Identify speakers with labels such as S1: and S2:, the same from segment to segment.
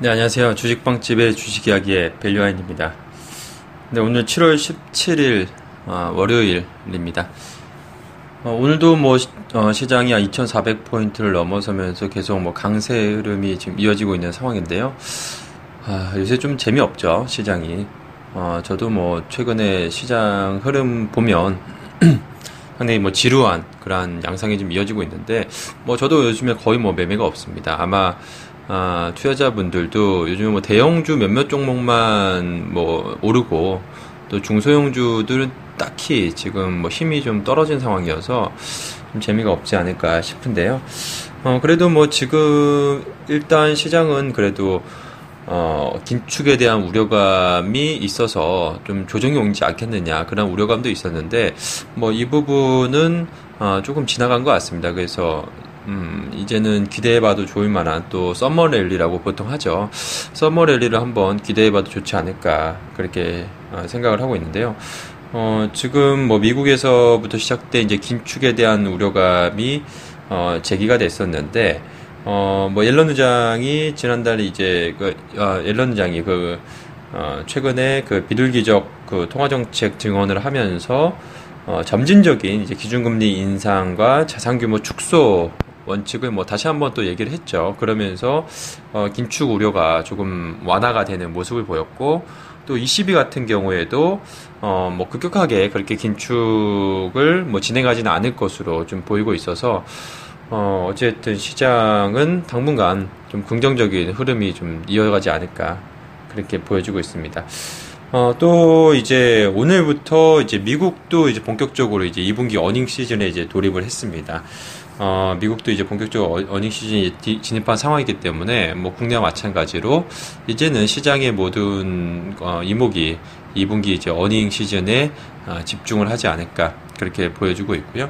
S1: 네, 안녕하세요. 주식빵집의 주식이야기의 밸류아인입니다. 네, 오늘 7월 17일 어, 월요일입니다. 어, 오늘도 뭐 시, 어, 장이 2,400포인트를 넘어서면서 계속 뭐 강세 흐름이 지금 이어지고 있는 상황인데요. 아, 요새 좀 재미없죠, 시장이. 어, 저도 뭐 최근에 시장 흐름 보면 상당히 뭐 지루한 그러한 양상이 좀 이어지고 있는데 뭐 저도 요즘에 거의 뭐 매매가 없습니다. 아마 아, 투자자분들도 요즘에 뭐 대형주 몇몇 종목만 뭐 오르고 또 중소형주들은 딱히 지금 뭐 힘이 좀 떨어진 상황이어서 좀 재미가 없지 않을까 싶은데요. 어, 그래도 뭐 지금 일단 시장은 그래도 어, 긴축에 대한 우려감이 있어서 좀 조정이 오지 않겠느냐 그런 우려감도 있었는데 뭐 이 부분은 어, 조금 지나간 것 같습니다. 그래서 음, 이제는 기대해봐도 좋을 만한 또 summer rally라고 보통 하죠. summer rally를 한번 기대해봐도 좋지 않을까 그렇게 어, 생각을 하고 있는데요. 어, 지금 뭐 미국에서부터 시작된 이제 긴축에 대한 우려감이 어, 제기가 됐었는데 어, 뭐 옐런 의장이 지난달에 이제 그 어, 옐런 의장이 그 어, 최근에 그 비둘기적 그 통화정책 증언을 하면서 어, 점진적인 이제 기준금리 인상과 자산규모 축소 원칙을 뭐 다시 한번 또 얘기를 했죠. 그러면서 어, 긴축 우려가 조금 완화가 되는 모습을 보였고 또 ECB 같은 경우에도 어, 뭐 급격하게 그렇게 긴축을 뭐 진행하지는 않을 것으로 좀 보이고 있어서 어, 어쨌든 시장은 당분간 좀 긍정적인 흐름이 좀 이어가지 않을까 그렇게 보여지고 있습니다. 어, 또 이제 오늘부터 이제 미국도 이제 본격적으로 이제 2분기 어닝 시즌에 이제 돌입을 했습니다. 어, 미국도 이제 본격적으로 어, 어닝 시즌이 진입한 상황이기 때문에 뭐 국내와 마찬가지로 이제는 시장의 모든 어, 이목이 2분기 이제 어닝 시즌에 어, 집중을 하지 않을까 그렇게 보여주고 있고요.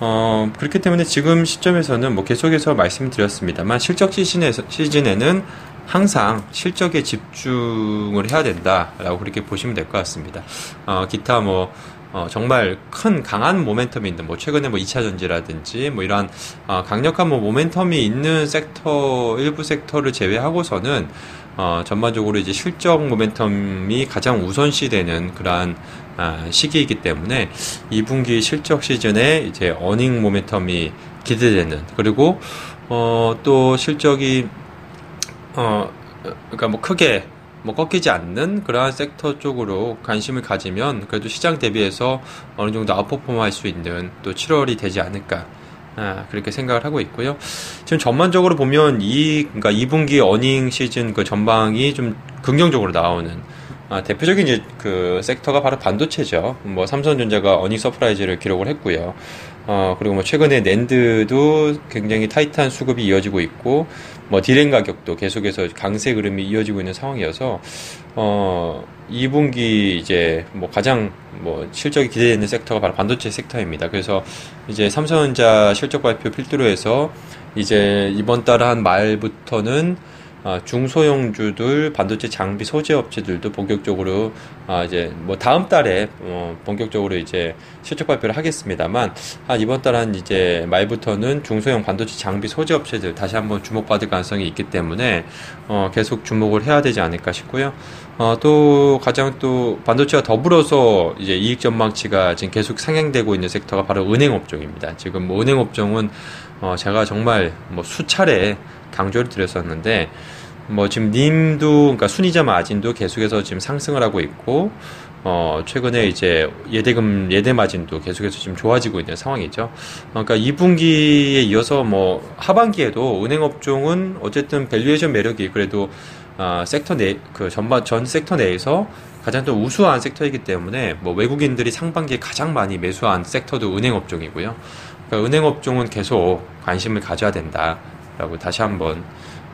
S1: 어, 그렇기 때문에 지금 시점에서는 뭐 계속해서 말씀드렸습니다만 실적 시즌에서, 시즌에는 항상 실적에 집중을 해야 된다라고 그렇게 보시면 될 것 같습니다. 어, 기타 뭐 어, 정말 큰 강한 모멘텀이 있는 뭐 최근에 뭐 2차 전지라든지 뭐 이러한 어, 강력한 뭐 모멘텀이 있는 섹터 일부 섹터를 제외하고서는 어, 전반적으로 이제 실적 모멘텀이 가장 우선시되는 그러한 아, 시기이기 때문에 2분기 실적 시즌에 이제 어닝 모멘텀이 기대되는 그리고 어, 또 실적이 어, 그러니까 뭐 크게 뭐 꺾이지 않는 그러한 섹터 쪽으로 관심을 가지면 그래도 시장 대비해서 어느 정도 아웃퍼폼 할 수 있는 또 7월이 되지 않을까 아, 그렇게 생각을 하고 있고요. 지금 전반적으로 보면 이 그러니까 2분기 earning season 그 전망이 좀 긍정적으로 나오는 아, 대표적인 이제 그 섹터가 바로 반도체죠. 뭐 삼성전자가 earning surprise를 기록을 했고요. 어, 그리고 뭐 최근에 낸드도 굉장히 타이트한 수급이 이어지고 있고 뭐 디램 가격도 계속해서 강세 흐름이 이어지고 있는 상황이어서 어 2분기 이제 뭐 가장 뭐 실적이 기대되는 섹터가 바로 반도체 섹터입니다. 그래서 이제 삼성전자 실적 발표 필두로 해서 이제 이번 달 한 말부터는 아, 중소형주들 반도체 장비 소재 업체들도 본격적으로 아, 이제 뭐 다음 달에 어, 본격적으로 이제 실적 발표를 하겠습니다만 아, 이번 달 한 이제 말부터는 중소형 반도체 장비 소재 업체들 다시 한번 주목받을 가능성이 있기 때문에 어, 계속 주목을 해야 되지 않을까 싶고요. 어, 또 가장 또 반도체와 더불어서 이제 이익 전망치가 지금 계속 상향되고 있는 섹터가 바로 은행 업종입니다. 지금 뭐 은행 업종은 어, 제가 정말 뭐 수차례 강조를 드렸었는데 뭐 지금 님도 그러니까 순이자 마진도 계속해서 지금 상승을 하고 있고 어 최근에 이제 예대금 예대 마진도 계속해서 지금 좋아지고 있는 상황이죠. 그러니까 2분기에 이어서 뭐 하반기에도 은행 업종은 어쨌든 valuation 매력이 그래도 어, 섹터 내 그 전반 전 섹터 내에서 가장 또 우수한 섹터이기 때문에 뭐 외국인들이 상반기에 가장 많이 매수한 섹터도 은행 업종이고요. 그러니까 은행 업종은 계속 관심을 가져야 된다 라고 다시 한번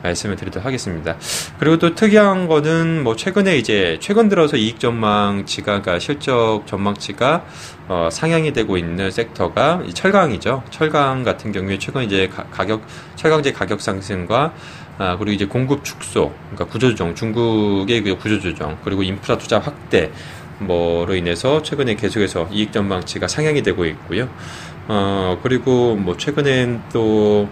S1: 말씀을 드리도록 하겠습니다. 그리고 또 특이한 거는 뭐 최근에 이제 최근 들어서 이익 전망치가 그러니까 실적 전망치가 어, 상향이 되고 있는 섹터가 철강이죠. 철강 같은 경우에 최근 이제 가, 격 철강제 가격 상승과 아, 그리고 이제 공급 축소, 그러니까 구조조정, 중국의 그 구조조정, 그리고 인프라 투자 확대, 뭐로 인해서 최근에 계속해서 이익 전망치가 상향이 되고 있고요. 어, 그리고 뭐 최근엔 또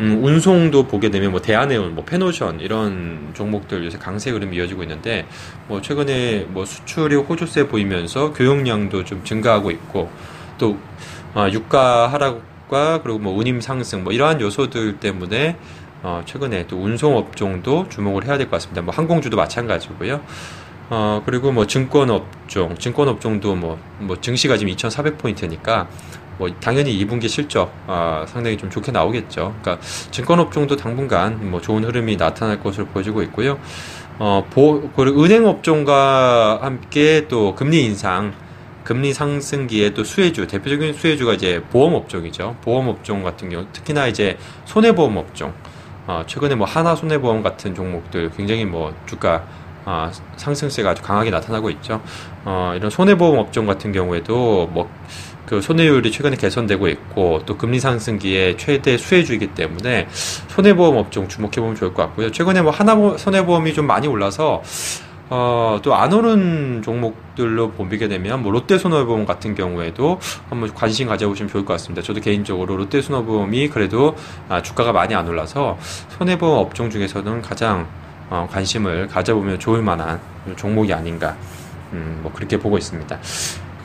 S1: 음, 운송도 보게 되면 뭐 대한해운, 뭐 페노션 이런 종목들 요새 강세 흐름이 이어지고 있는데 뭐 최근에 뭐 수출이 호조세 보이면서 교역량도 좀 증가하고 있고 또 아, 유가 하락과 그리고 뭐 운임 상승 뭐 이러한 요소들 때문에 어, 최근에 또 운송 업종도 주목을 해야 될 것 같습니다. 뭐 항공주도 마찬가지고요. 어, 그리고 뭐 증권 업종, 증권 업종도 뭐, 뭐 증시가 지금 2,400포인트니까 뭐 당연히 2분기 실적 아, 상당히 좀 좋게 나오겠죠. 그러니까 증권 업종도 당분간 뭐 좋은 흐름이 나타날 것으로 보여지고 있고요. 어, 보, 그리고 은행 업종과 함께 또 금리 인상, 금리 상승기에 또 수혜주, 대표적인 수혜주가 이제 보험 업종이죠. 보험 업종 같은 경우, 특히나 이제 손해보험 업종. 어, 최근에 뭐 하나 손해보험 같은 종목들 굉장히 뭐 주가 어, 상승세가 아주 강하게 나타나고 있죠. 어, 이런 손해보험 업종 같은 경우에도 뭐 그 손해율이 최근에 개선되고 있고 또 금리 상승기에 최대 수혜주이기 때문에 손해보험 업종 주목해 보면 좋을 것 같고요. 최근에 뭐 하나 손해보험이 좀 많이 올라서 어, 또 안 오른 종목들로 봄비게 되면, 뭐, 롯데 손해보험 같은 경우에도 한번 관심 가져보시면 좋을 것 같습니다. 저도 개인적으로 롯데 손해보험이 그래도 아, 주가가 많이 안 올라서 손해보험 업종 중에서는 가장 어, 관심을 가져보면 좋을 만한 종목이 아닌가, 음, 뭐, 그렇게 보고 있습니다.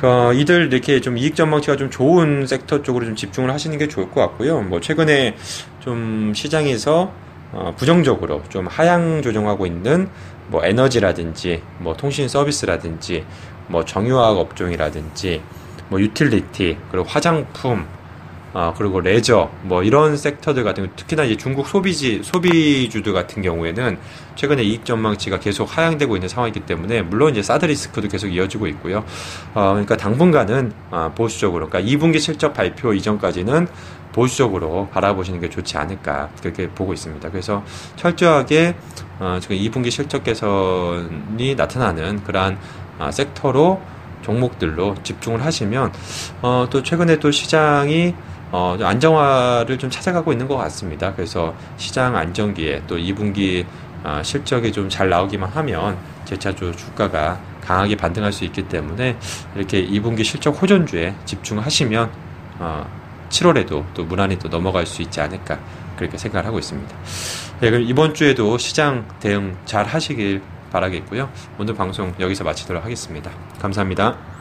S1: 어, 이들 이렇게 좀 이익 전망치가 좀 좋은 섹터 쪽으로 좀 집중을 하시는 게 좋을 것 같고요. 뭐 최근에 좀 시장에서 어, 부정적으로 좀 하향 조정하고 있는 뭐 에너지라든지 뭐 통신 서비스라든지 뭐 정유화학 업종이라든지 뭐 유틸리티 그리고 화장품 아, 그리고 레저, 뭐 이런 섹터들 같은 특히나 이제 중국 소비지, 소비주들 같은 경우에는 최근에 이익 전망치가 계속 하향되고 있는 상황이기 때문에, 물론 이제 사드 리스크도 계속 이어지고 있고요. 어, 그러니까 당분간은 아, 보수적으로, 그러니까 2분기 실적 발표 이전까지는 보수적으로 바라보시는 게 좋지 않을까, 그렇게 보고 있습니다. 그래서 철저하게, 어, 지금 2분기 실적 개선이 나타나는 그러한 아, 섹터로 종목들로 집중을 하시면, 어, 또 최근에 또 시장이 어, 안정화를 좀 찾아가고 있는 것 같습니다. 그래서 시장 안정기에 또 2분기 어, 실적이 좀 잘 나오기만 하면 제차주 주가가 강하게 반등할 수 있기 때문에 이렇게 2분기 실적 호전주에 집중하시면 어, 7월에도 또 무난히 또 넘어갈 수 있지 않을까 그렇게 생각을 하고 있습니다. 네, 그럼 이번 주에도 시장 대응 잘 하시길 바라겠고요. 오늘 방송 여기서 마치도록 하겠습니다. 감사합니다.